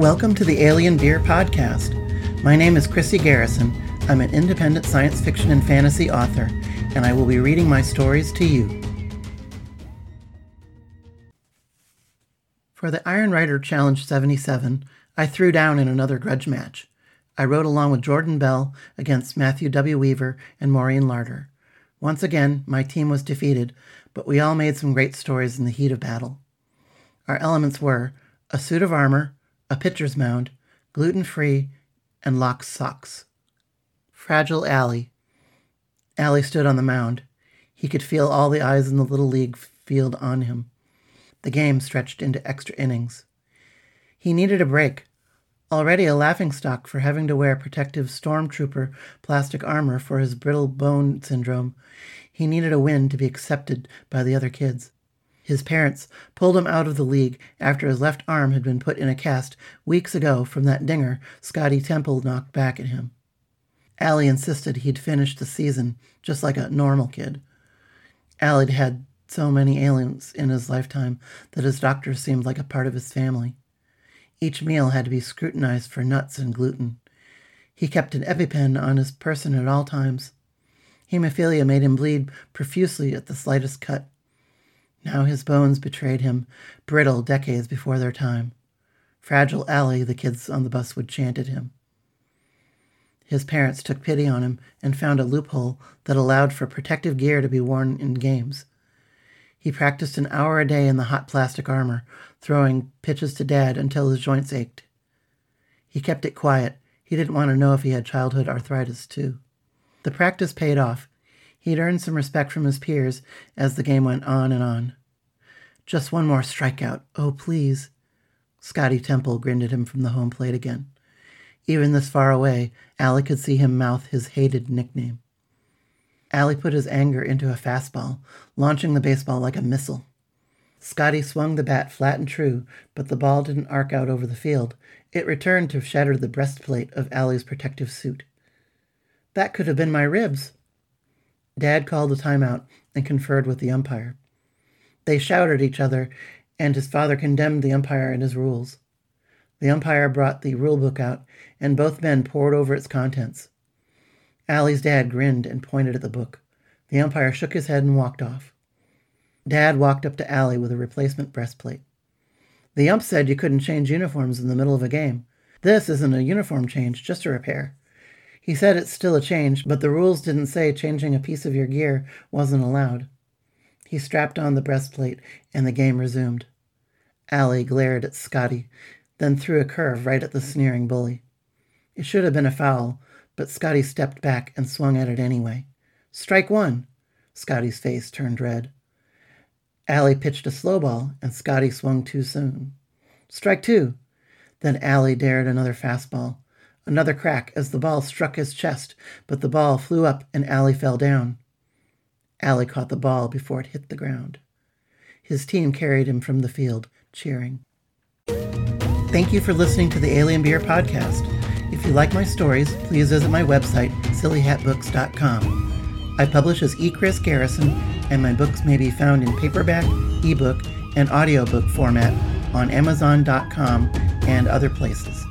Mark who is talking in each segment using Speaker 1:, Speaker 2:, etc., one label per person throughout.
Speaker 1: Welcome to the Alien Beer Podcast. My name is Chrissy Garrison. I'm an independent science fiction and fantasy author, and I will be reading my stories to you. For the Iron Writer Challenge 77, I threw down in another grudge match. I rode along with Jordan Bell against Matthew W. Weaver and Maureen Larder. Once again, my team was defeated, but we all made some great stories in the heat of battle. Our elements were a suit of armor, a pitcher's mound, gluten free, and locked socks. Fragile Allie. Allie stood on the mound. He could feel all the eyes in the Little League field on him. The game stretched into extra innings. He needed a break. Already a laughingstock for having to wear protective stormtrooper plastic armor for his brittle bone syndrome, he needed a win to be accepted by the other kids. His parents pulled him out of the league after his left arm had been put in a cast weeks ago from that dinger Scotty Temple knocked back at him. Allie insisted he'd finish the season just like a normal kid. Allie'd had so many ailments in his lifetime that his doctor seemed like a part of his family. Each meal had to be scrutinized for nuts and gluten. He kept an EpiPen on his person at all times. Hemophilia made him bleed profusely at the slightest cut. Now his bones betrayed him, brittle decades before their time. Fragile Allie, the kids on the bus would chant at him. His parents took pity on him and found a loophole that allowed for protective gear to be worn in games. He practiced an hour a day in the hot plastic armor, throwing pitches to Dad until his joints ached. He kept it quiet. He didn't want to know if he had childhood arthritis, too. The practice paid off. He'd earned some respect from his peers as the game went on and on. Just one more strikeout. Oh, please. Scotty Temple grinned at him from the home plate again. Even this far away, Allie could see him mouth his hated nickname. Allie put his anger into a fastball, launching the baseball like a missile. Scotty swung the bat flat and true, but the ball didn't arc out over the field. It returned to shatter the breastplate of Allie's protective suit. That could have been my ribs, Dad called a timeout and conferred with the umpire. They shouted at each other, and his father condemned the umpire and his rules. The umpire brought the rule book out, and both men pored over its contents. Allie's dad grinned and pointed at the book. The umpire shook his head and walked off. Dad walked up to Allie with a replacement breastplate. The ump said you couldn't change uniforms in the middle of a game. This isn't a uniform change, just a repair. He said it's still a change, but the rules didn't say changing a piece of your gear wasn't allowed. He strapped on the breastplate, and the game resumed. Allie glared at Scotty, then threw a curve right at the sneering bully. It should have been a foul, but Scotty stepped back and swung at it anyway. Strike one! Scotty's face turned red. Allie pitched a slow ball, and Scotty swung too soon. Strike two! Then Allie dared another fastball. Another crack as the ball struck his chest, but the ball flew up and Allie fell down. Allie caught the ball before it hit the ground. His team carried him from the field, cheering. Thank you for listening to the Alien Beer Podcast. If you like my stories, please visit my website, sillyhatbooks.com. I publish as E. Chris Garrison, and my books may be found in paperback, ebook, and audiobook format on Amazon.com and other places.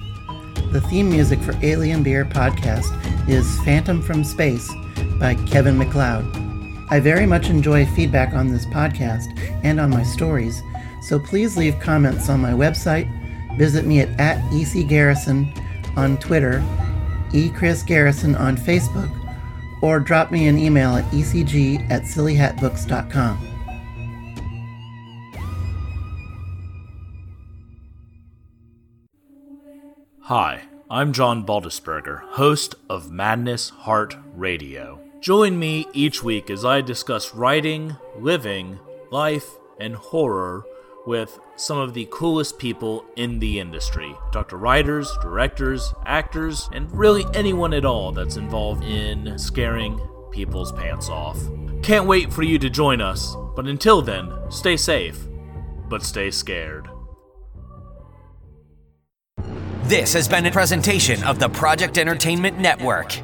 Speaker 1: The theme music for Alien Beer podcast is Phantom from Space by Kevin MacLeod. I very much enjoy feedback on this podcast and on my stories, so please leave comments on my website, visit me at, at ecgarrison on Twitter, echrisgarrison on Facebook, or drop me an email at ecg at sillyhatbooks.com.
Speaker 2: Hi, I'm John Baltisberger, host of Madness Heart Radio. Join me each week as I discuss writing, living, life, and horror with some of the coolest people in the industry. Talk to writers, directors, actors, and really anyone at all that's involved in scaring people's pants off. Can't wait for you to join us, but until then, stay safe, but stay scared.
Speaker 3: This has been a presentation of the Project Entertainment Network.